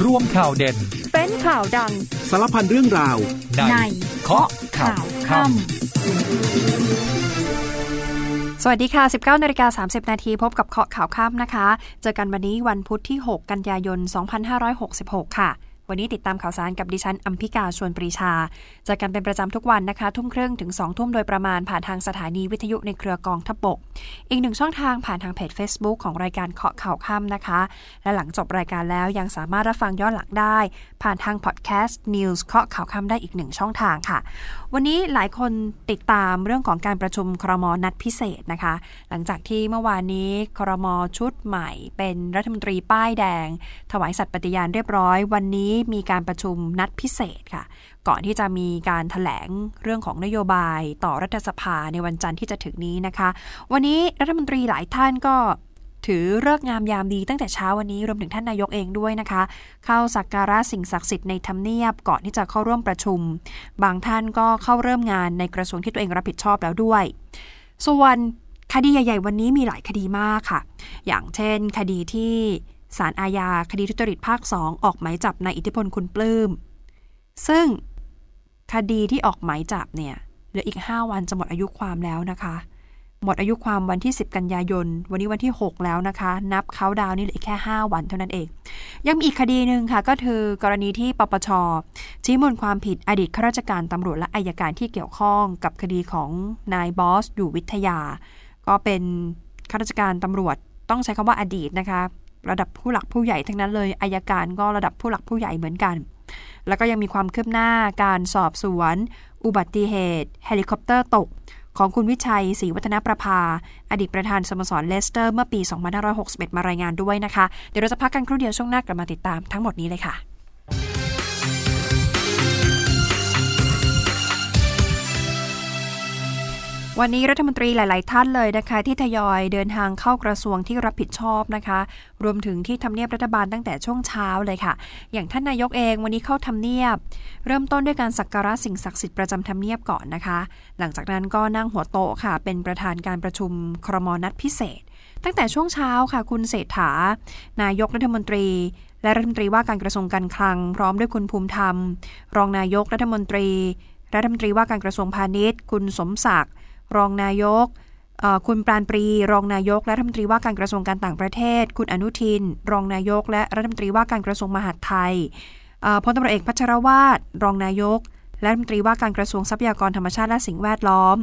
รวมข่าวเด่น เป็นข่าวดัง สารพันเรื่องราว ในเคาะข่าวค่ำสวัสดีค่ะ 19นาฬิกา30 นาทีพบกับเคาะข่าวค่ำนะคะ เจอกันวันนี้วันพุธที่ 6 กันยายน 2566 ค่ะ วันนี้ติดตามข่าวสารกับดิฉันอัมพิกาชวนปรีชาจอกันเป็นประจำทุกวันนะคะ ทุ่มครึ่งถึง 2 ทุ่มโดยประมาณผ่านทางสถานีวิทยุในเครือกองทัพบก อีกหนึ่งช่องทางผ่านทางเพจ Facebook ของรายการเคาะข่าวค่ำนะคะ และหลังจบรายการแล้วยังสามารถรับฟังย้อนหลังได้ ผ่านทางพอดแคสต์ News เคาะข่าวค่ำได้อีกหนึ่งช่องทางค่ะ วันนี้หลายคนติดตามเรื่องของการประชุมครมนัดพิเศษนะคะ หลังจากที่เมื่อวานนี้ครมชุดใหม่ เป็นรัฐมนตรีป้ายแดง ถวายสัตย์ปฏิญาณเรียบร้อย วันนี้มีการประชุมนัดพิเศษค่ะ ก่อนที่จะมีการถแถลงเรื่องของนโยบายต่อรัฐสภาในวันจันทร์ที่จะถึงนี้นะคะ วันนี้รัฐมนตรีหลายท่านก็ถือเลิกงามยามดีตั้งแต่เช้าวันนี้รวมถึงท่านนายกเองด้วยนะคะ เข้าสักการะสิ่งศักดิ์สิทธิ์ในทำเนียบก่อนที่จะเข้าร่วมประชุม บางท่านก็เข้าเริ่มงานในกระทรวงที่ตัวเองรับผิดชอบแล้วด้วย ส่วนคดีใหญ่ ๆ วันนี้มีหลายคดีมากค่ะ อย่างเช่น คดีที่ ศาลอาญาคดีทุจริตภาคสองออกหมายจับนายอิทธิพลคุณปลื้ม ซึ่งคดีที่ออกหมายจับเนี่ยเหลืออีก 5 วันจะหมดอายุความแล้วนะคะ หมดอายุความวันที่ 10 กันยายน วันนี้วันที่ 6 แล้วนะคะ นับเขาดาวน์นี่เหลืออีกแค่ 5 วันเท่านั้นเอง ยังมีอีกคดีหนึ่งค่ะ ก็คือกรณีที่ปปชชี้มูลความผิดอดีตข้าราชการตำรวจและอายการที่เกี่ยวข้องกับคดีของนายบอสอยู่วิทยา ก็เป็นข้าราชการตำรวจต้องใช้คำว่าอดีตนะคะ ระดับผู้หลักผู้ใหญ่ทั้งนั้นเลยอายการก็ระดับผู้หลักผู้ใหญ่เหมือนกัน แล้วก็ยังมีความคืบหน้าการสอบสวน อุบัติเหตุ เฮลิคอปเตอร์ตก ของคุณวิชัยศรีวัฒนประภา อดีตประธานสโมสรเลสเตอร์เมื่อปี 2561 มารายงานด้วยนะคะ เดี๋ยวเราจะพักกันครู่เดียวช่วงหน้ากลับมาติดตามทั้งหมดนี้เลยค่ะ วันนี้รัฐมนตรีหลาย ๆ ท่านเลยนะคะที่ทยอยเดินทางเข้ากระทรวงที่รับผิดชอบนะคะ รวมถึงที่ทำเนียบรัฐบาลตั้งแต่ช่วงเช้าเลยค่ะ อย่างท่านนายกเองวันนี้เข้าทำเนียบ เริ่มต้นด้วยการสักการะสิ่งศักดิ์สิทธิ์ประจำทำเนียบก่อนนะคะ หลังจากนั้นก็นั่งหัวโต๊ะค่ะ เป็นประธานการประชุมครมนัดพิเศษ ตั้งแต่ช่วงเช้าค่ะ คุณเศรษฐา นายกรัฐมนตรีและรัฐมนตรีว่าการกระทรวงการคลัง พร้อมด้วยคุณภูมิธรรม รองนายกรัฐมนตรีรัฐมนตรีว่าการกระทรวงพาณิชย์ คุณสมศักดิ์ รองนายกคุณปราณปรี รองนายกและรัฐมนตรีว่าการกระทรวงการต่างประเทศ คุณอนุทิน รองนายก และรัฐมนตรีว่าการกระทรวงมหาดไทยพลตำรวจเอกพัชรวาทรองนายก และรัฐมนตรีว่าการกระทรวงทรัพยากรธรรมชาติและสิ่งแวดล้อม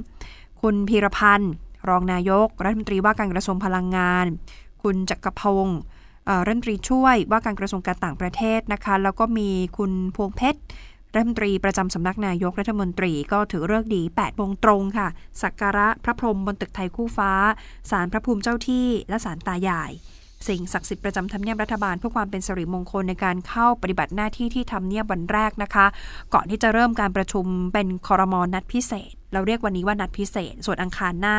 คุณพีรพันธ์รองนายก รัฐมนตรีว่าการกระทรวงพลังงาน คุณจักรพงศ์รัฐมนตรีช่วยว่าการกระทรวงการต่างประเทศนะคะแล้วก็มีคุณพวงเพชร รัฐมนตรีประจำสำนักนายกรัฐมนตรีก็ถือเลิกดี8โมงตรงค่ะ สักการะพระพรหมบนตึกไทยคู่ฟ้า ศาลพระภูมิเจ้าที่และศาลตายาย สิ่งศักดิ์สิทธิ์ประจำทำเนียบรัฐบาลเพื่อความเป็นสิริมงคลในการเข้าปฏิบัติหน้าที่ที่ทำเนียบวันแรกนะคะ ก่อนที่จะเริ่มการประชุมเป็นคอรมอนัดพิเศษ เราเรียกวันนี้ว่านัดพิเศษ ส่วนอังคารหน้า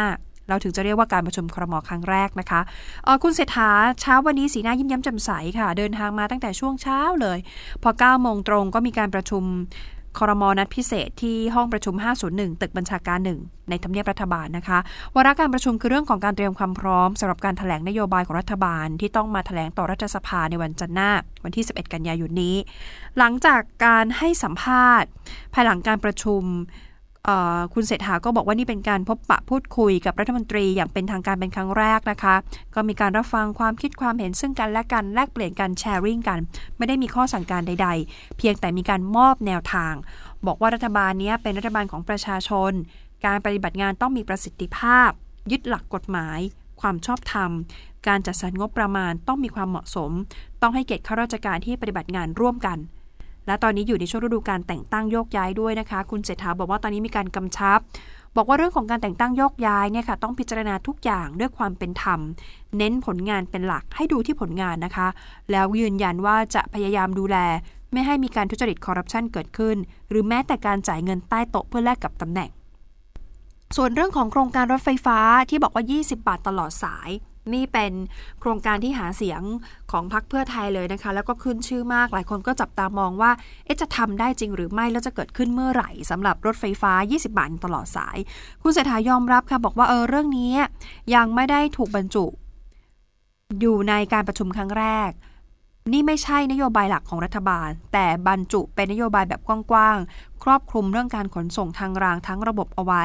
เราถึงจะเรียกว่าการประชุมครมครั้งแรกนะคะออคุณเศรษฐาเช้าวันนี้สีหน้ายิ้มแย้มแจ่มใสค่ะ เดินทางมาตั้งแต่ช่วงเช้าเลย พอ9โมงตรงก็มีการประชุมคอรมอนัดพิเศษที่ห้องประชุม 501 ตึกบัญชาการหนึ่งในทำเนียบรัฐบาลนะคะ วาระการประชุมคือเรื่องของการเตรียมความพร้อมสำหรับการถแถลงนโยบายของรัฐบาล ที่ต้องมาถแถลงต่อรัฐสภาในวันจันทร์หน้า วันที่ 11 กันยายนนี้ หลังจากการให้สัมภาษณ์ ภายหลังการประชุม คุณเศรษฐาก็บอกว่านี่เป็นการพบปะพูดคุยกับรัฐมนตรีอย่างเป็นทางการเป็นครั้งแรกนะคะ ก็มีการรับฟังความคิดความเห็นซึ่งกันและกันแลกเปลี่ยนกันแชร์ริ่งกัน ไม่ได้มีข้อสั่งการใด ๆ เพียงแต่มีการมอบแนวทาง บอกว่ารัฐบาลนี้เป็นรัฐบาลของประชาชน การปฏิบัติงานต้องมีประสิทธิภาพ ยึดหลักกฎหมาย ความชอบธรรม การจัดสรรงบประมาณต้องมีความเหมาะสม ต้องให้เกียรติข้าราชการที่ปฏิบัติงานร่วมกัน และตอนนี้อยู่ในช่วงฤดูการแต่งตั้งโยกย้ายด้วยนะคะ คุณเศรษฐาบอกว่าตอนนี้มีการกำชับ บอกว่าเรื่องของการแต่งตั้งโยกย้ายเนี่ยค่ะต้องพิจารณาทุกอย่างด้วยความเป็นธรรม เน้นผลงานเป็นหลักให้ดูที่ผลงานนะคะ แล้วยืนยันว่าจะพยายามดูแล ไม่ให้มีการทุจริตคอร์รัปชันเกิดขึ้น หรือแม้แต่การจ่ายเงินใต้โต๊ะเพื่อแลกกับตำแหน่งส่วนเรื่องของโครงการรถไฟฟ้าที่บอกว่า 20 บาทตลอดสาย นี่เป็นโครงการที่หาเสียงของพรรคเพื่อไทยเลยนะคะ แล้วก็ขึ้นชื่อมาก หลายคนก็จับตามองว่าเอ๊ะจะทำได้จริงหรือไม่ แล้วจะเกิดขึ้นเมื่อไหร่สำหรับรถไฟฟ้า 20 บาทตลอดสาย คุณเศรษฐายอมรับค่ะบอกว่าเออเรื่องนี้ยังไม่ได้ถูกบรรจุ อยู่ในการประชุมครั้งแรก นี่ไม่ใช่นโยบายหลักของรัฐบาล แต่บรรจุเป็นนโยบายแบบกว้างๆ ครอบคลุมเรื่องการขนส่งทางรางทั้งระบบเอาไว้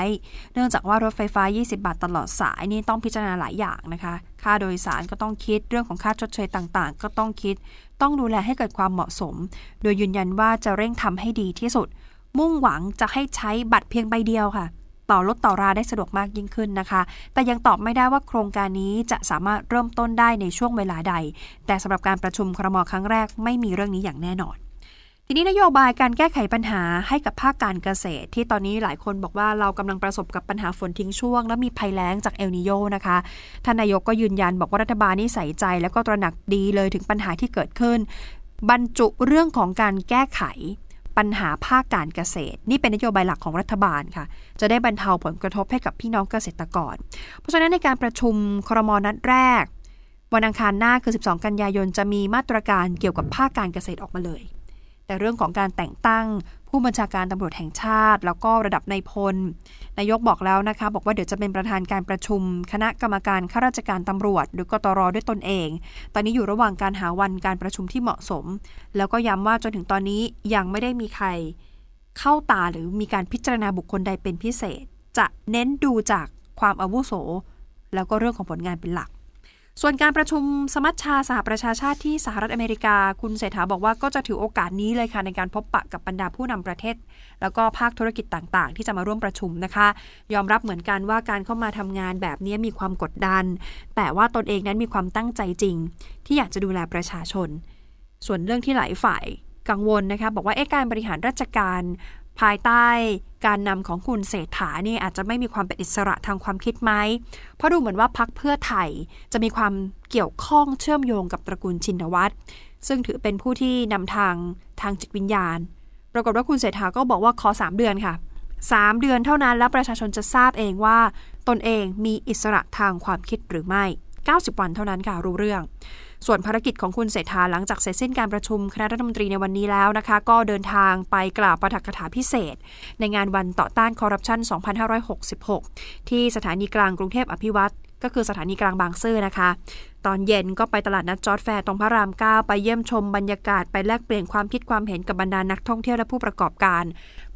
เนื่องจากว่ารถไฟฟ้า 20 บาทตลอดสายนี่ต้องพิจารณาหลายอย่างนะคะ ค่าโดยสารก็ต้องคิด เรื่องของค่าชดเชยต่างๆ ก็ต้องคิด ต้องดูแลให้เกิดความเหมาะสม โดยยืนยันว่าจะเร่งทำให้ดีที่สุด มุ่งหวังจะให้ใช้บัตรเพียงใบเดียวค่ะ ต่อรถต่อราได้สะดวกมากยิ่งขึ้นนะคะ แต่ยังตอบไม่ได้ว่าโครงการนี้จะสามารถเริ่มต้นได้ในช่วงเวลาใด แต่สำหรับการประชุมครมครั้งแรกไม่มีเรื่องนี้อย่างแน่นอน ทีนี้นโยบายการแก้ไขปัญหาให้กับภาคการเกษตร ที่ตอนนี้หลายคนบอกว่าเรากำลังประสบกับปัญหาฝนทิ้งช่วง และมีภัยแล้งจากเอลนิโยนะคะท่านนายกก็ยืนยันบอกว่ารัฐบาลนี่ใส่ใจ แล้วก็ตระหนักดีเลยถึงปัญหาที่เกิดขึ้น บรรจุเรื่องของการแก้ไข ปัญหาภาคการเกษตร นี่เป็นนโยบายหลักของรัฐบาลค่ะ จะได้บรรเทาผลกระทบให้กับพี่น้องเกษตรกร เพราะฉะนั้นในการประชุมครมนัดแรก วันอังคารหน้าคือ 12 กันยายนจะมีมาตรการเกี่ยวกับภาคการเกษตรออกมาเลย แต่เรื่องของการแต่งตั้ง ผู้บัญชาการตำรวจแห่งชาติ แล้วก็ระดับนายพล นายกบอกแล้วนะคะ บอกว่าเดี๋ยวจะเป็นประธานการประชุม คณะกรรมการข้าราชการตำรวจ หรือกตรด้วยตนเอง ตอนนี้อยู่ระหว่างการหาวันการประชุมที่เหมาะสม แล้วก็ย้ำว่าจนถึงตอนนี้ยังไม่ได้มีใครเข้าตาหรือมีการพิจารณาบุคคลใดเป็นพิเศษ จะเน้นดูจากความอาวุโส แล้วก็เรื่องของผลงานเป็นหลัก ส่วนการประชุมสมัชชาสหประชาชาติที่สหรัฐอเมริกา คุณเศรษฐาบอกว่าก็จะถือโอกาสนี้เลยค่ะในการพบปะกับบรรดาผู้นำประเทศ แล้วก็ภาคธุรกิจต่างๆ ที่จะมาร่วมประชุมนะคะ ยอมรับเหมือนกันว่าการเข้ามาทำงานแบบนี้มีความกดดัน แต่ว่าตนเองนั้นมีความตั้งใจจริง ที่อยากจะดูแลประชาชน ส่วนเรื่องที่หลายฝ่ายกังวลนะคะบอกว่าเอ๊การบริหารราชการ ภายใต้การนำของคุณเศรษฐาเนี่ยอาจจะไม่มีความเป็นอิสระทางความคิดไหม เพราะดูเหมือนว่าพักเพื่อไทยจะมีความเกี่ยวข้องเชื่อมโยงกับตระกูลชินวัตรซึ่งถือเป็นผู้ที่นำทางทางจิตวิญญาณ ปรากฏว่าคุณเศรษฐาก็บอกว่าขอ 3 เดือนค่ะ 3 เดือนเท่านั้นแล้วประชาชนจะทราบเองว่า ตนเองมีอิสระทางความคิดหรือไม่ 90 วันเท่านั้นค่ะรู้เรื่อง ส่วนภารกิจของคุณเศรษฐาหลังจากเสร็จสิ้นการประชุมคณะรัฐมนตรีในวันนี้แล้วนะคะ ก็เดินทางไปกล่าวประถักถาพิเศษ ในงานวันต่อต้านคอร์รัปชัน 2566 ที่สถานีกลางกรุงเทพอภิวัฒน์ก็คือสถานีกลางบางซื่อนะคะ ตอนเย็นก็ไปตลาดนัดจ๊อดแฟร์ตรงพระราม 9 ไปเยี่ยมชมบรรยากาศไปแลกเปลี่ยนความคิดความเห็นกับบรรดานักท่องเที่ยวและผู้ประกอบการ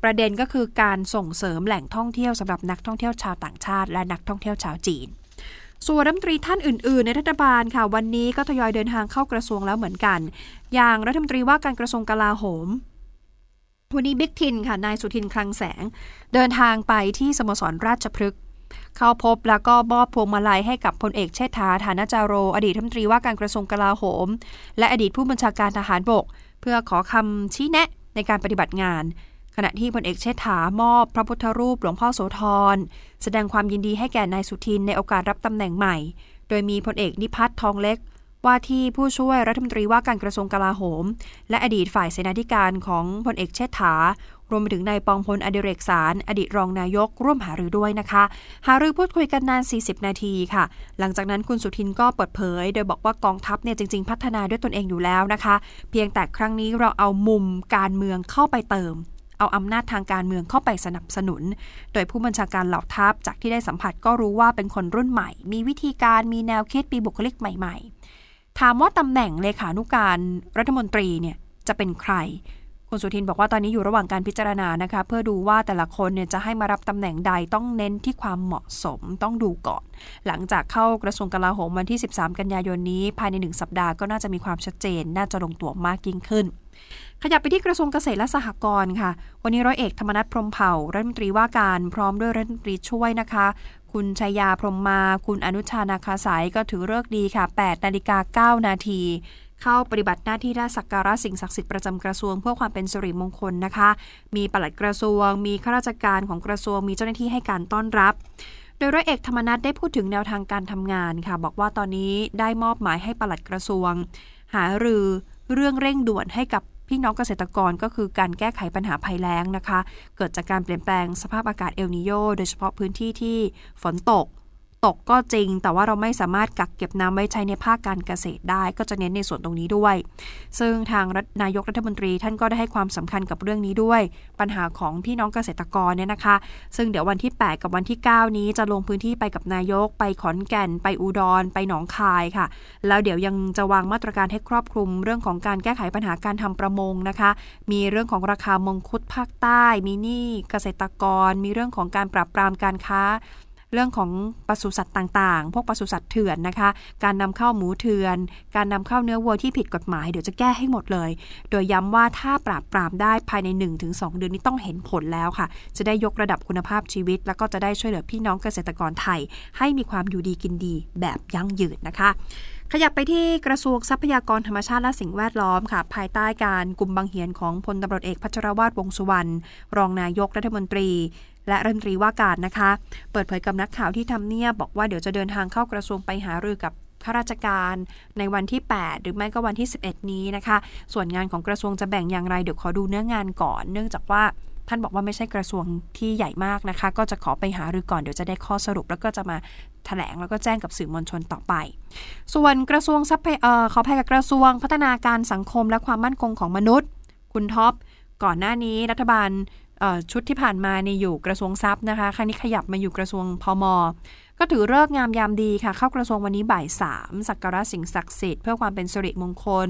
ประเด็นก็คือการส่งเสริมแหล่งท่องเที่ยวสำหรับนักท่องเที่ยวชาวต่างชาติ และนักท่องเที่ยวชาวจีน ส่วนรัฐมนตรีท่านอื่น ๆ ในรัฐบาลค่ะ วันนี้ก็ทยอยเดินทางเข้ากระทรวงแล้วเหมือนกัน อย่างรัฐมนตรีว่าการกระทรวงกลาโหมวันนี้บิ๊กทินค่ะนายสุทินคลังแสง เดินทางไปที่สโมสรราชพฤกษ์เข้าพบแล้วก็มอบพวงมาลัยให้กับพลเอกเชษฐาฐานจาโร อดีตรัฐมนตรีว่าการกระทรวงกลาโหม และอดีตผู้บัญชาการทหารบก เพื่อขอคำชี้แนะในการปฏิบัติงาน ขณะที่พลเอกเชษฐามอบพระพุทธรูปหลวงพ่อโสธร แสดงความยินดีให้แก่นายสุทินในโอกาสรับตำแหน่งใหม่ โดยมีพลเอกนิพัฒน์ทองเล็ก ว่าที่ผู้ช่วยรัฐมนตรีว่าการกระทรวงกลาโหม และอดีตฝ่ายเสนาธิการของพลเอกเชษฐารวมไปถึงนายปองพลอดิเรกสาร อดีตรองนายก ร่วมหารือด้วยนะคะ หารือพูดคุยกันนาน 40 นาทีค่ะ หลังจากนั้นคุณสุทินก็เปิดเผย โดยบอกว่ากองทัพเนี่ยจริง ๆ พัฒนาด้วยตนเองอยู่แล้วนะคะ เพียงแต่ครั้งนี้เราเอามุมการเมืองเข้าไปเติม เอาอำนาจทางการเมืองเข้าไปสนับสนุน โดยผู้บัญชาการเหล่าทัพจากที่ได้สัมผัสก็รู้ว่าเป็นคนรุ่นใหม่ มีวิธีการมีแนวคิดมีบุคลิกใหม่ๆ ถามว่าตำแหน่งเลขานุการรัฐมนตรีเนี่ยจะเป็นใครคุณสุทินบอกว่าตอนนี้อยู่ระหว่างการพิจารณานะคะเพื่อดูว่าแต่ละคนเนี่ยจะให้มารับตำแหน่งใดต้องเน้นที่ความเหมาะสมต้องดูก่อน หลังจากเข้ากระทรวงกลาโหมวันที่ 13 กันยายนนี้ ภายในหนึ่งสัปดาห์ก็น่าจะมีความชัดเจน น่าจะลงตัวมากยิ่งขึ้น ขยับไปที่กระทรวงเกษตรและสหกรณ์ค่ะ วันนี้ร้อยเอกธรรมนัฐพรมเผ่ารัฐมนตรีว่าการพร้อมด้วยรัฐมนตรีช่วยนะคะ คุณชัยยาพรมมา คุณอนุชานาคาสายก็ถือเลิกดีค่ะ8นาฬิกา9นาทีเข้าปฏิบัติหน้าที่ด้านสักการะสิ่งศักดิ์สิทธิ์ประจำกระทรวงเพื่อความเป็นสิริมงคลนะคะ มีปลัดกระทรวง มีข้าราชการของกระทรวง มีเจ้าหน้าที่ให้การต้อนรับ โดยร้อยเอกธรรมนัฐได้พูดถึงแนวทางการทำงานค่ะ บอกว่าตอนนี้ได้มอบหมายให้ปลัดกระทรวง หารือเรื่องเร่งด่วนให้กับ พี่น้องเกษตรกรก็คือการแก้ไขปัญหาภัยแล้งนะคะ เกิดจากการเปลี่ยนแปลงสภาพอากาศเอลนิโยโดยเฉพาะพื้นที่ที่ฝนตก ตกก็จริง แต่ว่าเราไม่สามารถกักเก็บน้ำไว้ใช้ในภาคการเกษตรได้ ก็จะเน้นในส่วนตรงนี้ด้วย ซึ่งทางนายกรัฐมนตรีท่านก็ได้ให้ความสำคัญกับเรื่องนี้ด้วย ปัญหาของพี่น้องเกษตรกรเนี่ยนะคะ ซึ่งเดี๋ยววันที่ 8 กับวันที่ 9 นี้จะลงพื้นที่ไปกับนายก ไปขอนแก่น ไปอุดร ไปหนองคายค่ะ แล้วเดี๋ยวยังจะวางมาตรการให้ครอบคลุม เรื่องของการแก้ไขปัญหาการทำประมงนะคะ มีเรื่องของราคามงคุดภาคใต้ มีหนี้เกษตรกร มีเรื่องของการปรับปรามการค้า เรื่องของปศุสัตว์ต่างๆ พวกปศุสัตว์เถื่อนนะคะ การนำเข้าหมูเถื่อน การนำเข้าเนื้อวัวที่ผิดกฎหมายเดี๋ยวจะแก้ให้หมดเลย โดยย้ำว่าถ้าปราบปรามได้ภายใน 1-2 เดือนนี้ต้องเห็นผลแล้วค่ะ จะได้ยกระดับคุณภาพชีวิต แล้วก็จะได้ช่วยเหลือพี่น้องเกษตรกรไทย ให้มีความอยู่ดีกินดีแบบยั่งยืนนะคะขยับไปที่กระทรวงทรัพยากรธรรมชาติและสิ่งแวดล้อมค่ะ ภายใต้การกลุ่มบางเหียนของพลตำรวจเอกพัชรวาทวงสุวรรณรองนายกรัฐมนตรี และรัฐมนตรีว่าการนะคะ เปิดเผยกับนักข่าวที่ทำเนียบบอกว่าเดี๋ยวจะเดินทางเข้ากระทรวงไปหารือกับข้าราชการในวันที่ 8 หรือไม่ก็วันที่ 11 นี้นะคะ ส่วนงานของกระทรวงจะแบ่งอย่างไรเดี๋ยวขอดูเนื้องานก่อน เนื่องจากว่าท่านบอกว่าไม่ใช่กระทรวงที่ใหญ่มากนะคะ ก็จะขอไปหารือก่อนเดี๋ยวจะได้ข้อสรุป แล้วก็จะมาถแถลงแล้วก็แจ้งกับสื่อมวลชนต่อไป ส่วนกระทรวงทรัพยาขอภัยกับกระทรวงพัฒนาการสังคมและความมั่นคงของมนุษย์ คุณท็อปก่อนหน้านี้รัฐบาล ชุดที่ผ่านมาในอยู่กระทรวงทรัพย์นะคะ ครั้งนี้ขยับมาอยู่กระทรวงพม ก็ถือเลิกงามยามดีค่ะ เข้ากระทรวงวันนี้บ่ายสามสักการะสิ่งศักดิ์สิทธิ์เพื่อความเป็นสิริมงคล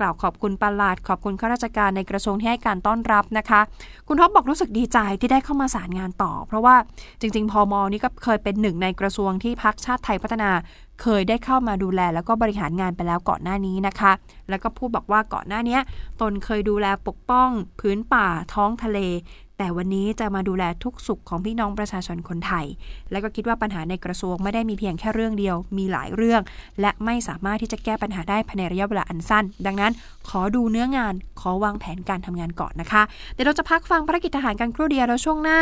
กล่าวขอบคุณประหลาดขอบคุณข้าราชการในกระทรวงที่ให้การต้อนรับนะคะ คุณท็อปบอกรู้สึกดีใจที่ได้เข้ามาสารงานต่อ เพราะว่าจริง ๆ พมนี่ก็เคยเป็นหนึ่งในกระทรวงที่พักชาติไทยพัฒนาเคยได้เข้ามาดูแลแล้วก็บริหารงานไปแล้วก่อนหน้านี้นะคะ แล้วก็พูดบอกว่าก่อนหน้านี้ตนเคยดูแลปกป้อง พื้นป่าท้องทะเล แต่วันนี้จะมาดูแลทุกสุขของพี่น้องประชาชนคนไทย และก็คิดว่าปัญหาในกระทรวงไม่ได้มีเพียงแค่เรื่องเดียว มีหลายเรื่อง และไม่สามารถที่จะแก้ปัญหาได้ภายในระยะเวลาอันสั้น ดังนั้น ขอดูเนื้องาน ขอวางแผนการทำงานก่อนนะคะ เดี๋ยวเราจะพักฟังภารกิจทหารกันครู่เดียวแล้วช่วงหน้า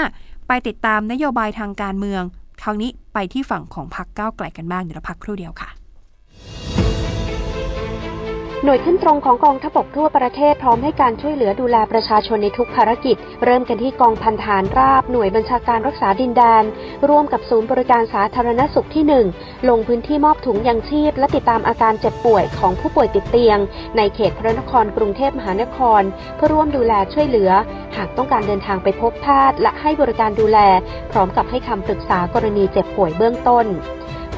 ไปติดตามนโยบายทางการเมือง คราวนี้ไปที่ฝั่งของพรรคก้าวไกลกันบ้างเดี๋ยวเราพักครู่เดียวค่ะ หน่วยขึ้นตรงของกองทัพบกทั่วประเทศพร้อมให้การช่วยเหลือดูแลประชาชนในทุกภารกิจ เริ่มกันที่กองพันฐานราบหน่วยบัญชาการรักษาดินแดน ร่วมกับศูนย์บริการสาธารณสุขที่ 1 ลงพื้นที่มอบถุงยังชีพ และติดตามอาการเจ็บป่วยของผู้ป่วยติดเตียง ในเขตพระนครกรุงเทพมหานคร เพื่อร่วมดูแลช่วยเหลือ หากต้องการเดินทางไปพบแพทย์และให้บริการดูแล พร้อมกับให้คำปรึกษากรณีเจ็บป่วยเบื้องต้น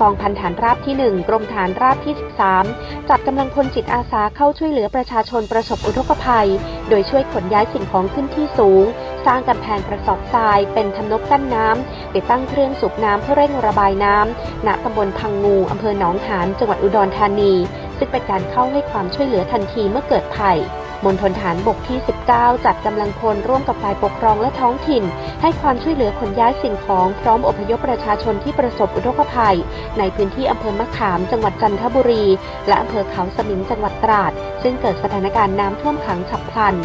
กองพันฐานราบที่ 1 กรมฐานราบที่ 13 จัดกำลังพลจิตอาสาเข้าช่วยเหลือประชาชนประสบอุทกภัย โดยช่วยขนย้ายสิ่งของขึ้นที่สูง สร้างกำแพงกระสอบทราย เป็นทำนบกั้นน้ำติดตั้งเครื่องสูบน้ำเพื่อเร่งระบายน้ำณตำบลพังงูอำเภอหนองหานจังหวัดอุดรธานี ซึ่งเป็นการเข้าให้ความช่วยเหลือทันทีเมื่อเกิดภัย มณฑลฐานบกที่ 19 จัดกำลังพลร่วมกับฝ่ายปกครองและท้องถิ่น ให้ความช่วยเหลือขนย้ายสิ่งของพร้อมอพยพประชาชนที่ประสบอุทกภัย ในพื้นที่อำเภอมะขาม จังหวัดจันทบุรี และอำเภอเขาสมิงจังหวัดตราด ซึ่งเกิดสถานการณ์น้ำท่วมขังฉับพลัน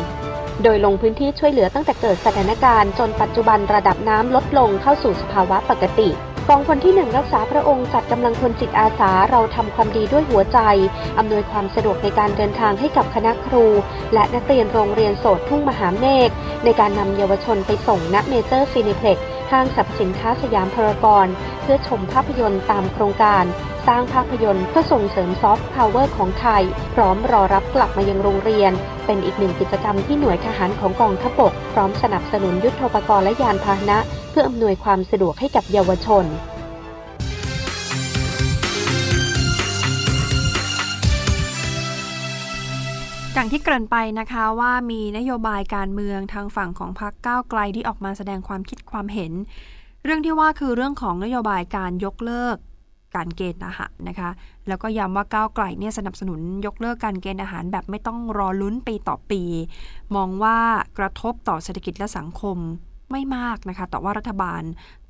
โดยลงพื้นที่ช่วยเหลือตั้งแต่เกิดสถานการณ์จนปัจจุบันระดับน้ำลดลงเข้าสู่สภาวะปกติ กองพลที่หนึ่งรักษาพระองค์จัดกำลังพลจิตอาสาเราทำความดีด้วยหัวใจ อำนวยความสะดวกในการเดินทางให้กับคณะครู และนักเรียนโรงเรียนโสตทุ่งมหาเมฆในการนำเยาวชนไปส่งณเมเจอร์ซีนีเพล็กซ์ห้างสรรพสินค้าสยามพารากอนเพื่อชมภาพยนตร์ตามโครงการ สร้างภาพยนตร์เพื่อส่งเสริมซอฟต์พาวเวอร์ของไทย พร้อมรอรับกลับมายังโรงเรียน เป็นอีกหนึ่งกิจกรรมที่หน่วยทหารของกองทัพบก พร้อมสนับสนุนยุทโธปกรณ์และยานพาหนะ เพื่ออำนวยความสะดวกให้กับเยาวชน อย่างที่เกริ่นไปนะคะว่ามีนโยบายการเมืองทางฝั่งของพรรคก้าวไกลที่ออกมาแสดงความคิดความเห็น เรื่องที่ว่าคือเรื่องของนโยบายการยกเลิกการเกณฑ์อาหารนะคะ แล้วก็ย้ำว่าก้าวไกลเนี่ยสนับสนุนยกเลิกการเกณฑ์อาหารแบบไม่ต้องรอลุ้นปีต่อปี มองว่ากระทบต่อเศรษฐกิจและสังคม ไม่มากนะคะ แต่ว่ารัฐบาล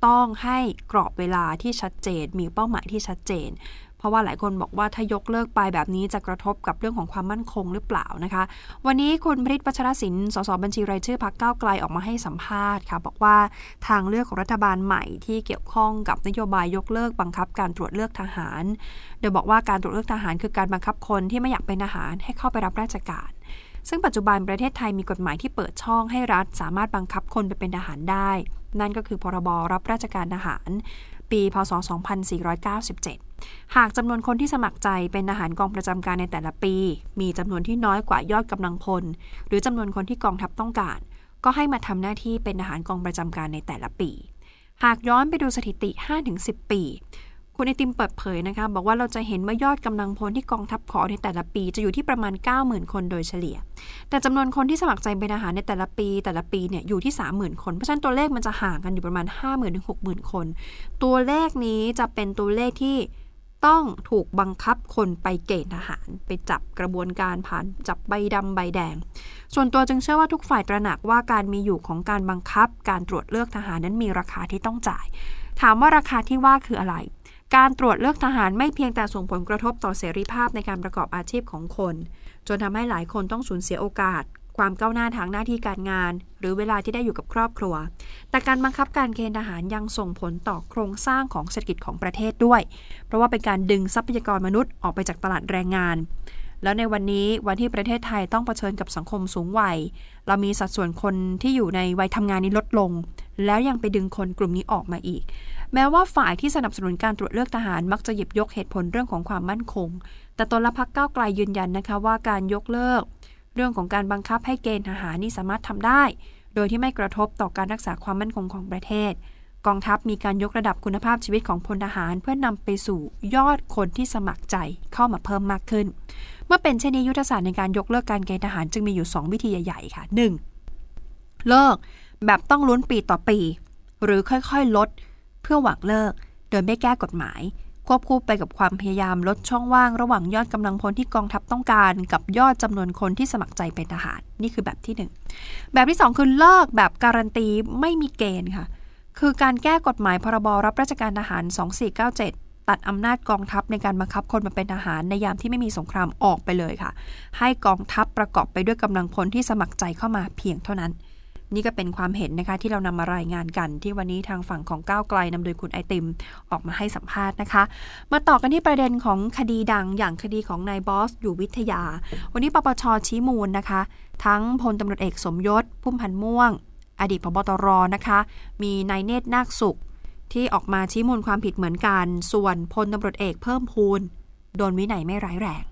ต้องให้กรอบเวลาที่ชัดเจน มีเป้าหมายที่ชัดเจน เพราะว่าหลายคนบอกว่าถ้ายกเลิกไปแบบนี้จะกระทบกับเรื่องของความมั่นคงหรือเปล่านะคะ วันนี้คุณพริตปัชรศินสสบัญชีรายชื่อพักเก้าไกลออกมาให้สัมภาษณ์ค่ะ บอกว่าทางเลือกของรัฐบาลใหม่ที่เกี่ยวข้องกับนโยบายยกเลิกบังคับการตรวจเลือกทหาร โดยบอกว่าการตรวจเลือกทหารคือการบังคับคนที่ไม่อยากเป็นทหารให้เข้าไปรับราชการ ซึ่งปัจจุบันประเทศไทยมีกฎหมายที่เปิดช่องให้รัฐสามารถบังคับคนไปเป็นทหารได้ นั่นก็คือพรบรับราชการทหาร ปี พศ 2497 หากจำนวนคนที่สมัครใจเป็นทหารกองประจำการในแต่ละปี มีจำนวนที่น้อยกว่ายอดกำลังพล หรือจำนวนคนที่กองทัพต้องการ ก็ให้มาทำหน้าที่เป็นทหารกองประจำการในแต่ละปีหากย้อนไปดูสถิติ 5-10 ปี คุณไอติมเปิดเผยนะคะ บอกว่าเราจะเห็นว่ายอดกำลังพลที่กองทัพขอในแต่ละปี จะอยู่ที่ประมาณ 90,000 คนโดยเฉลี่ย แต่จำนวนคนที่สมัครใจเป็นอาหารในแต่ละปี แต่ละปีเนี่ยอยู่ที่ 30,000 คน เพราะฉะนั้นตัวเลขมันจะห่างกันอยู่ประมาณ 50,000ถึง60,000 คน ตัวเลขนี้จะเป็นตัวเลขที่ต้องถูกบังคับคนไปเกณฑ์ทหาร ไปจับกระบวนการผ่านจับใบดำใบแดง ส่วนตัวจึงเชื่อว่าทุกฝ่ายตระหนักว่าการมีอยู่ของการบังคับ การตรวจเลือกทหารนั้นมีราคาที่ต้องจ่าย ถามว่าราคาที่ว่าคืออะไร การตรวจเลือกทหารไม่เพียงแต่ส่งผลกระทบต่อเสรีภาพในการประกอบอาชีพของคน จนทำให้หลายคนต้องสูญเสียโอกาส ความก้าวหน้าทางหน้าที่การงาน หรือเวลาที่ได้อยู่กับครอบครัว แต่การบังคับการเกณฑ์ทหารยังส่งผลต่อโครงสร้างของเศรษฐกิจของประเทศด้วย เพราะว่าเป็นการดึงทรัพยากรมนุษย์ออกไปจากตลาดแรงงานแล้วในวันนี้วันที่ประเทศไทยต้องเผชิญกับสังคมสูงวัย เรามีสัดส่วนคนที่อยู่ในวัยทำงานนี้ลดลง แล้วยังไปดึงคนกลุ่มนี้ออกมาอีก แม้ว่าฝ่ายที่สนับสนุนการตรวจเลือกทหารมักจะหยิบยกเหตุผลเรื่องของความมั่นคง แต่ตนละพักก้าวไกลยืนยันนะคะว่าการยกเลิก เรื่องของการบังคับให้เกณฑ์ทหารนี่สามารถทำได้ โดยที่ไม่กระทบต่อการรักษาความมั่นคงของประเทศ กองทัพมีการยกระดับคุณภาพชีวิตของพลทหาร เพื่อนำไปสู่ยอดคนที่สมัครใจเข้ามาเพิ่มมากขึ้น เมื่อเป็นเช่นนี้ยุทธศาสตร์ในการยกเลิกการเกณฑ์ทหารจึงมีอยู่ 2 วิธีใหญ่ๆค่ะ 1. เลิกแบบต้องลุ้นปีต่อปี หรือค่อยๆ ลด พื่อหวังเลิก โดยไม่แก้กฎหมาย ควบคู่ไปกับความพยายามลดช่องว่างระหว่างยอดกำลังพลที่กองทัพต้องการ กับยอดจำนวนคนที่สมัครใจเป็นทหารนี่คือแบบที่ 1 แบบที่ 2 คือเลิกแบบการันตีไม่มีเกณฑ์ค่ะ คือการแก้กฎหมายพรบรับราชการทหาร 2497ตัดอำนาจกองทัพในการบังคับคนมาเป็นทหารในยามที่ไม่มีสงครามออกไปเลยค่ะ ให้กองทัพประกอบไปด้วยกำลังพลที่สมัครใจเข้ามาเพียงเท่านั้น นี่ก็เป็นความเห็นนะคะที่เรานำมารายงานกัน ที่วันนี้ทางฝั่งของก้าวไกลนำโดยคุณไอติมออกมาให้สัมภาษณ์นะคะ มาต่อกันที่ประเด็นของคดีดังอย่างคดีของนายบอส อยู่วิทยา วันนี้ปปชชี้มูลนะคะ ทั้งพลตำรวจเอกสมยศพุ่มพันธ์ม่วง อดีตพบตรนะคะ มีนายเนตรนาคสุข ที่ออกมาชี้มูลความผิดเหมือนกัน ส่วนพลตำรวจเอกเพิ่มพูนโดนวินัยไม่ร้ายแรง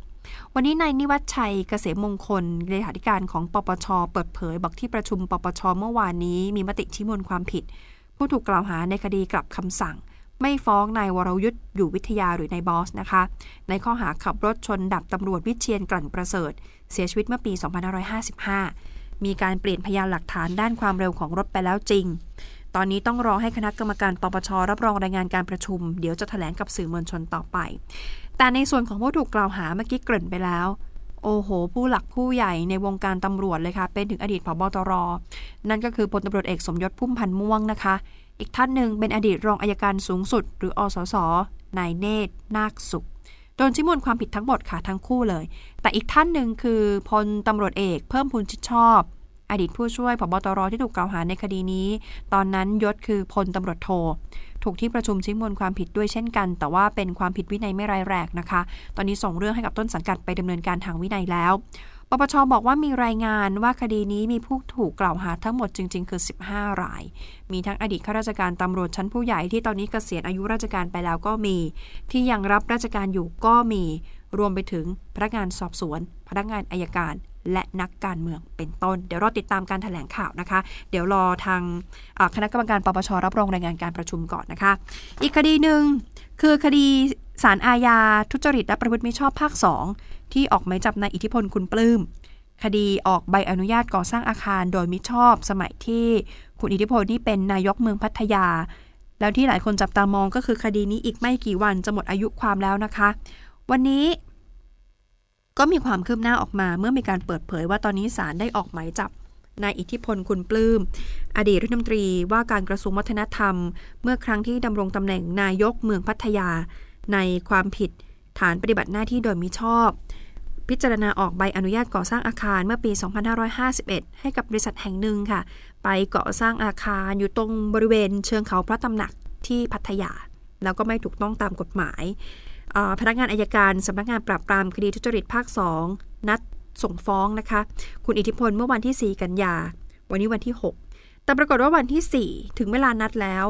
วันนี้นายนิวัฒชัยเกษมมงคลเลขาธิการของปปช เปิดเผย บอกที่ประชุมปปชเมื่อวานนี้ มีมติชี้มูลความผิด ผู้ถูกกล่าวหาในคดีกลับคำสั่ง ไม่ฟ้องนายวรยุทธ์อยู่วิทยาหรือนายบอสนะคะ ในข้อหาขับรถชนดับตำรวจวิเชียนกลั่นประเสริฐ เสียชีวิตเมื่อปี 2555 มีการเปลี่ยนพยานหลักฐานด้านความเร็วของรถไปแล้วจริง ตอนนี้ต้องรอให้คณะกรรมการปปชรับรองรายงานการประชุม เดี๋ยวจะถแถลงกับสื่อมวลชนต่อไป แต่ในส่วนของผู้ถูกกล่าวหาเมื่อกี้เกริ่นไปแล้ว โอ้โห ผู้หลักผู้ใหญ่ในวงการตำรวจเลยค่ะ เป็นถึงอดีตผบตร นั่นก็คือพลตำรวจเอกสมยศพุ่มพันธ์ม่วงนะคะ อีกท่านหนึ่งเป็นอดีตรองอายการสูงสุด หรืออสสนายเนตรนาคสุขโดนชิมวนความผิดทั้งหมดค่ะทั้งคู่เลย แต่อีกท่านหนึ่งคือพลตำรวจเอกเพิ่มพูนชิดชอบ อดีตผู้ช่วยผบตรที่ถูกกล่าวหาในคดีนี้ ตอนนั้นยศคือพลตำรวจโท ถูกที่ประชุมชี้มูลความผิดด้วยเช่นกัน แต่ว่าเป็นความผิดวินัยไม่ร้ายแรงนะคะ ตอนนี้ส่งเรื่องให้กับต้นสังกัดไปดำเนินการทางวินัยแล้วปปชบอกว่ามีรายงานว่าคดีนี้มีผู้ถูกกล่าวหาทั้งหมดจริง ๆ คือ 15 ราย มีทั้งอดีตข้าราชการตำรวจชั้นผู้ใหญ่ที่ตอนนี้เกษียณอายุราชการไปแล้วก็มี ที่ยังรับราชการอยู่ก็มี รวมไปถึงพนักงานสอบสวน พนักงานอายการ และนักการเมืองเป็นต้น เดี๋ยวรอติดตามการถแถลงข่าวนะคะ เดี๋ยวรอทางคณะกรรมการปปชรับรองรายงานการประชุมก่อนนะคะ อีกคดีหนึ่งคือคดีสารอาญาทุจริตและประพฤติมิชอบภาค 2 ที่ออกหมายจับนายอิทธิพลคุณปลื้มคดีออกใบอนุญาตก่อสร้างอาคารโดยมิชอบสมัยที่คุณอิทธิพลนี่เป็นนายกเมืองพัทยา แล้วที่หลายคนจับตามองก็คือคดีนี้อีกไม่กี่วันจะหมดอายุความแล้วนะคะ วันนี้ ก็มีความคืบหน้าออกมาเมื่อมีการเปิดเผยว่าตอนนี้ศาลได้ออกหมายจับนายอิทธิพลคุณปลื้ม อดีตรัฐมนตรีว่าการกระทรวงวัฒนธรรม เมื่อครั้งที่ดำรงตำแหน่งนายกเมืองพัทยา ในความผิดฐานปฏิบัติหน้าที่โดยมิชอบ พิจารณาออกใบอนุญาตก่อสร้างอาคารเมื่อปี 2551 ให้กับบริษัทแห่งหนึ่งค่ะ ไปก่อสร้างอาคารอยู่ตรงบริเวณเชิงเขาพระตำหนักที่พัทยา แล้วก็ไม่ถูกต้องตามกฎหมาย พนักงานอายการสำนักงานปราบปรามคดีทุจริตภาค 2 นัดส่งฟ้องนะคะ คุณอิทธิพลเมื่อวันที่ 4 กันยา วันนี้วันที่ 6 แต่ปรากฏว่าวันที่ 4 ถึงเวลานัดแล้ว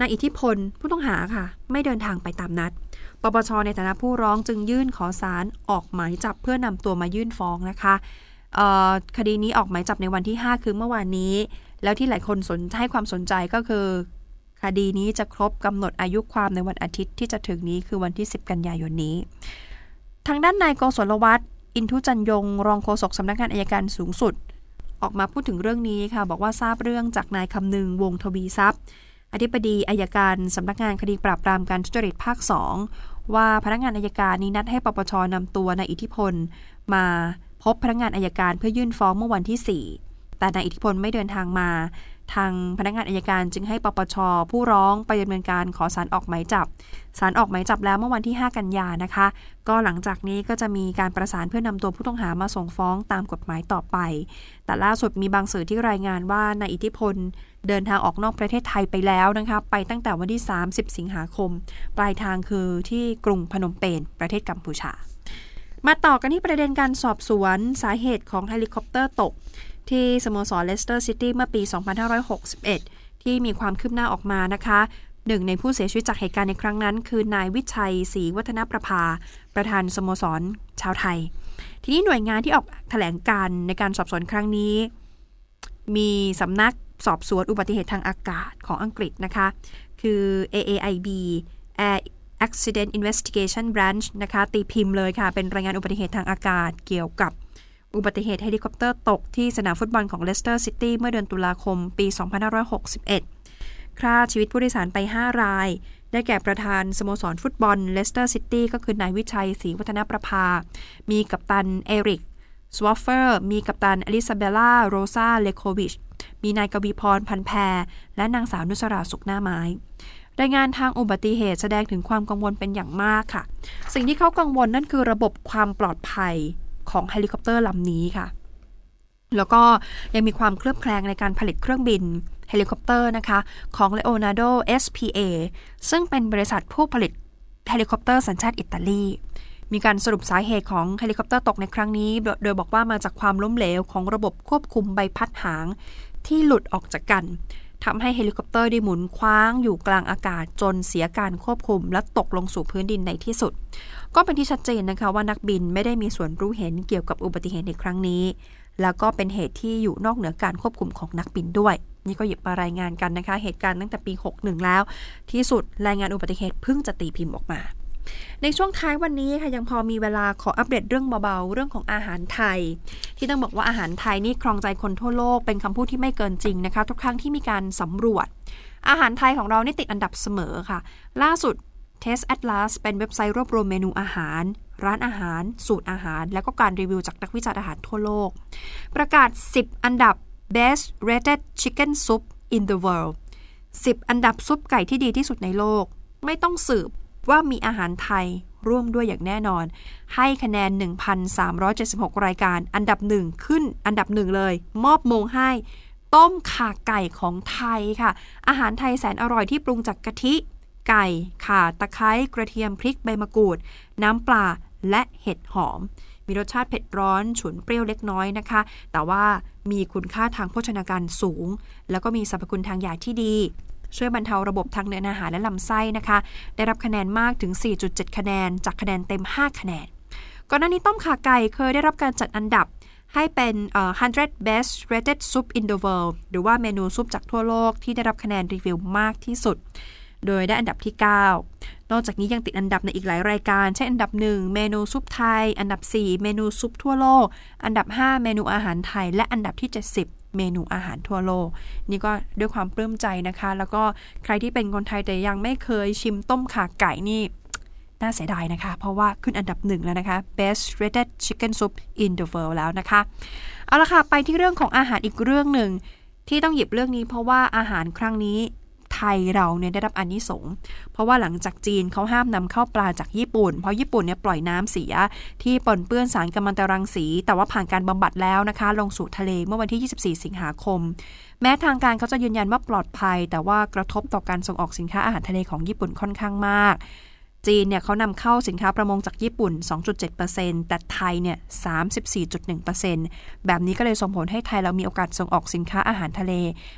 นายอิทธิพลผู้ต้องหาค่ะ ไม่เดินทางไปตามนัด ปปชในฐานะผู้ร้องจึงยื่นขอสารออกหมายจับเพื่อนำตัวมายื่นฟ้องนะคะคดีนี้ออกหมายจับในวันที่ 5 คือเมื่อวานนี้ แล้วที่หลายคนสนให้ความสนใจก็คือ คดีนี้จะครบกำหนดอายุความในวันอาทิตย์ที่จะถึงนี้คือวันที่ 10 กันยายนนี้ ทางด้านนายกศลวัฒน์อินทุจันยง รองโฆษกสำนักงานอายการสูงสุด ออกมาพูดถึงเรื่องนี้ค่ะ บอกว่าทราบเรื่องจากนายคำนึงวงทวีทรัพย์ อธิบดีอายการสำนักงานคดีปราบปรามการทุจริตภาคสองว่าพนักงานอายการนี้นัดให้ปปชนำตัวนายอิทธิพล มาพบพนักงานอายการเพื่อยื่นฟ้องเมื่อวันที่ 4 แต่นายอิทธิพลไม่เดินทางมา ทางพนักงานอายการจึงให้ปปช ผู้ร้องไปดำเนินการขอสารออกหมายจับ สารออกหมายจับแล้วเมื่อวันที่ 5 กันยานะคะ ก็หลังจากนี้ก็จะมีการประสานเพื่อนำตัวผู้ต้องหามาส่งฟ้องตามกฎหมายต่อไป แต่ล่าสุดมีบางสื่อที่รายงานว่านายอิทธิพล เดินทางออกนอกประเทศไทยไปแล้วนะคะไปตั้งแต่วันที่ 30 สิงหาคม ปลายทางคือที่กรุงพนมเปญประเทศกัมพูชา มาต่อกันที่ประเด็นการสอบสวนสาเหตุของเฮลิคอปเตอร์ตก ที่สโมสรเลสเตอร์ซิตี้เมื่อปี 2561 ที่มีความคืบหน้าออกมานะคะหนึ่งในผู้เสียชีวิตจากเหตุการณ์ในครั้งนั้น คือนายวิชัยศรีวัฒนประภา ประธานสโมสรชาวไทย ทีนี้หน่วยงานที่ออกแถลงการณ์ในการสอบสวนครั้งนี้ มีสำนักสอบสวนอุบัติเหตุทางอากาศของอังกฤษนะคะ คือ AAIB Air Accident Investigation Branch นะคะ ตีพิมพ์เลยค่ะ เป็นรายงานอุบัติเหตุทางอากาศเกี่ยวกับ อุบัติเหตุเฮลิคอปเตอร์ตกที่สนามฟุตบอลของเลสเตอร์ซิตี้เมื่อเดือนตุลาคมปี 2561 ฆ่าชีวิตผู้โดยสารไป 5 ราย ได้แก่ประธานสโมสรฟุตบอลเลสเตอร์ซิตี้ก็คือนายวิชัยศรีวัฒนประภา มีกัปตันเอริกสวอฟเฟอร์ มีกัปตันอลิซาเบล่าโรซาเลโควิช มีนายกวีพรปันแพร และนางสาวนุสราสุขหน้าไม้รายงานทางอุบัติเหตุแสดงถึงความกังวลเป็นอย่างมากค่ะ สิ่งที่เขากังวลนั่นคือระบบความปลอดภัย ของเฮลิคอปเตอร์ลำนี้ค่ะ แล้วก็ยังมีความเคลือบแคลงในการผลิตเครื่องบินเฮลิคอปเตอร์นะคะของ Leonardo SPA ซึ่งเป็นบริษัทผู้ผลิตเฮลิคอปเตอร์สัญชาติอิตาลี มีการสรุปสาเหตุของเฮลิคอปเตอร์ตกในครั้งนี้ โดยบอกว่ามาจากความล้มเหลวของระบบควบคุมใบพัดหางที่หลุดออกจากกัน ทำให้เฮลิคอปเตอร์ได้หมุนคว้างอยู่กลางอากาศจนเสียการควบคุม และตกลงสู่พื้นดินในที่สุด ก็เป็นที่ชัดเจนนะคะว่านักบินไม่ได้มีส่วนรู้เห็นเกี่ยวกับอุบัติเหตุในครั้งนี้ แล้วก็เป็นเหตุที่อยู่นอกเหนือการควบคุมของนักบินด้วย นี่ก็หยิบมารายงานกันนะคะ เหตุการณ์ตั้งแต่ปี 61 แล้ว ที่สุดรายงานอุบัติเหตุเพิ่งจะตีพิมพ์ออกมา ในช่วงท้ายวันนี้ค่ะยังพอมีเวลาขออัปเดตเรื่องเบาๆ เรื่องของอาหารไทย ที่ต้องบอกว่าอาหารไทยนี่ครองใจคนทั่วโลกเป็นคำพูดที่ไม่เกินจริงนะคะ ทุกครั้งที่มีการสำรวจ อาหารไทยของเรานี่ติดอันดับเสมอค่ะ ล่าสุด Taste Atlas เป็นเว็บไซต์รวบรวมเมนูอาหาร ร้านอาหาร สูตรอาหาร และก็การรีวิวจากนักวิจารณ์อาหารทั่วโลก ประกาศ 10 อันดับ Best Rated Chicken Soup in the World 10 อันดับซุปไก่ที่ดีที่สุดในโลก ไม่ต้องสืบ ว่ามีอาหารไทยร่วมด้วยอย่างแน่นอน ให้คะแนน 1,376 รายการ อันดับหนึ่งขึ้นอันดับหนึ่งเลย มอบมงให้ ต้มข่าไก่ของไทยค่ะ อาหารไทยแสนอร่อยที่ปรุงจากกะทิ ไก่ ข่า ตะไคร้ กระเทียม พริก ใบมะกรูด น้ำปลา และเห็ดหอม มีรสชาติเผ็ดร้อน ฉุนเปรี้ยวเล็กน้อยนะคะ แต่ว่ามีคุณค่าทางโภชนาการสูง แล้วก็มีสรรพคุณทางยาที่ดี ช่วยบรรเทาระบบทางเดินอาหารและลำไส้นะคะ ได้รับคะแนนมากถึง 4.7 คะแนน จากคะแนนเต็ม 5 คะแนน ก่อนหน้านี้ต้มขาไก่เคยได้รับการจัดอันดับให้เป็น 100 best rated soup in the world หรือว่าเมนูซุปจากทั่วโลกที่ได้รับคะแนนรีวิวมากที่สุด โดยได้อันดับที่ 9 นอกจากนี้ยังติดอันดับในอีกหลายรายการ เช่นอันดับ 1 เมนูซุปไทย อันดับ 4 เมนูซุปทั่วโลก อันดับ 5 เมนูอาหารไทย และอันดับที่ 70 เมนูอาหารทั่วโลก นี่ก็ด้วยความปลื้มใจนะคะ แล้วก็ใครที่เป็นคนไทยแต่ยังไม่เคยชิมต้มข่าไก่นี่น่าเสียดายนะคะ เพราะว่าขึ้นอันดับหนึ่งแล้วนะคะ best rated chicken soup in the world แล้วนะคะ เอาละค่ะ ไปที่เรื่องของอาหารอีกเรื่องหนึ่งที่ต้องหยิบเรื่องนี้เพราะว่าอาหารครั้งนี้ ไทยเราเนี่ยได้รับอนนิสงส์เพราะว่าหลังจากจีนเขาห้ามนำเข้าปลาจากญี่ปุ่น เพราะญี่ปุ่นเนี่ยปล่อยน้ำเสีย ที่ปนเปื้อนสารกัมมันตรังสี แต่ว่าผ่านการบำบัดแล้วนะคะ ลงสู่ทะเลเมื่อวันที่ 24 สิงหาคม แม้ทางการเขาจะยืนยันว่าปลอดภัย แต่ว่ากระทบต่อการส่งออกสินค้าอาหารทะเลของญี่ปุ่นค่อนข้างมาก จีนเนี่ยเขานำเข้าสินค้าประมงจากญี่ปุ่น 2.7%แต่ไทยเนี่ย34.1%แบบนี้ก็เลยส่งผลให้ไทยเรามีโอกาสส่งออกสินค้าอาหารทะเล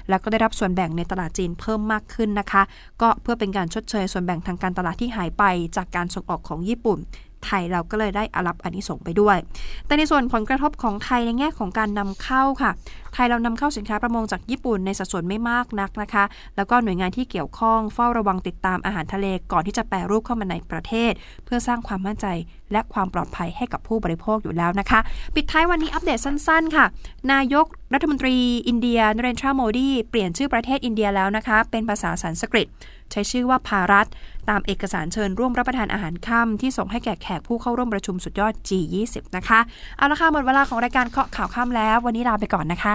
แล้วก็ได้รับส่วนแบ่งในตลาดจีนเพิ่มมากขึ้นนะคะ ก็เพื่อเป็นการชดเชยส่วนแบ่งทางการตลาดที่หายไปจากการส่งออกของญี่ปุ่นไทยเราก็เลยได้อารับอันนี้ส่งไปด้วย แต่ในส่วนผลกระทบของไทยในแง่ของการนำเข้าค่ะไทยเรานำเข้าสินค้าประมงจากญี่ปุ่นในสัดส่วนไม่มากนักนะคะ แล้วก็หน่วยงานที่เกี่ยวข้องเฝ้าระวังติดตามอาหารทะเลก่อนที่จะแปรรูปเข้ามาในประเทศ เพื่อสร้างความมั่นใจและความปลอดภัยให้กับผู้บริโภคอยู่แล้วนะคะ ปิดท้ายวันนี้อัปเดตสั้นๆ ค่ะ นายกรัฐมนตรีอินเดียนเรนทราโมดีเปลี่ยนชื่อประเทศอินเดียแล้วนะคะ เป็นภาษาสันสกฤต ใช้ชื่อว่าภารัตตามเอกสารเชิญร่วมรับประทานอาหารค่ำที่ส่งให้แก่แขกผู้เข้าร่วมประชุมสุดยอด G20 นะคะ เอาละค่ะหมดเวลาของรายการเคาะข่าวค่ำแล้ว วันนี้ลาไปก่อนนะคะ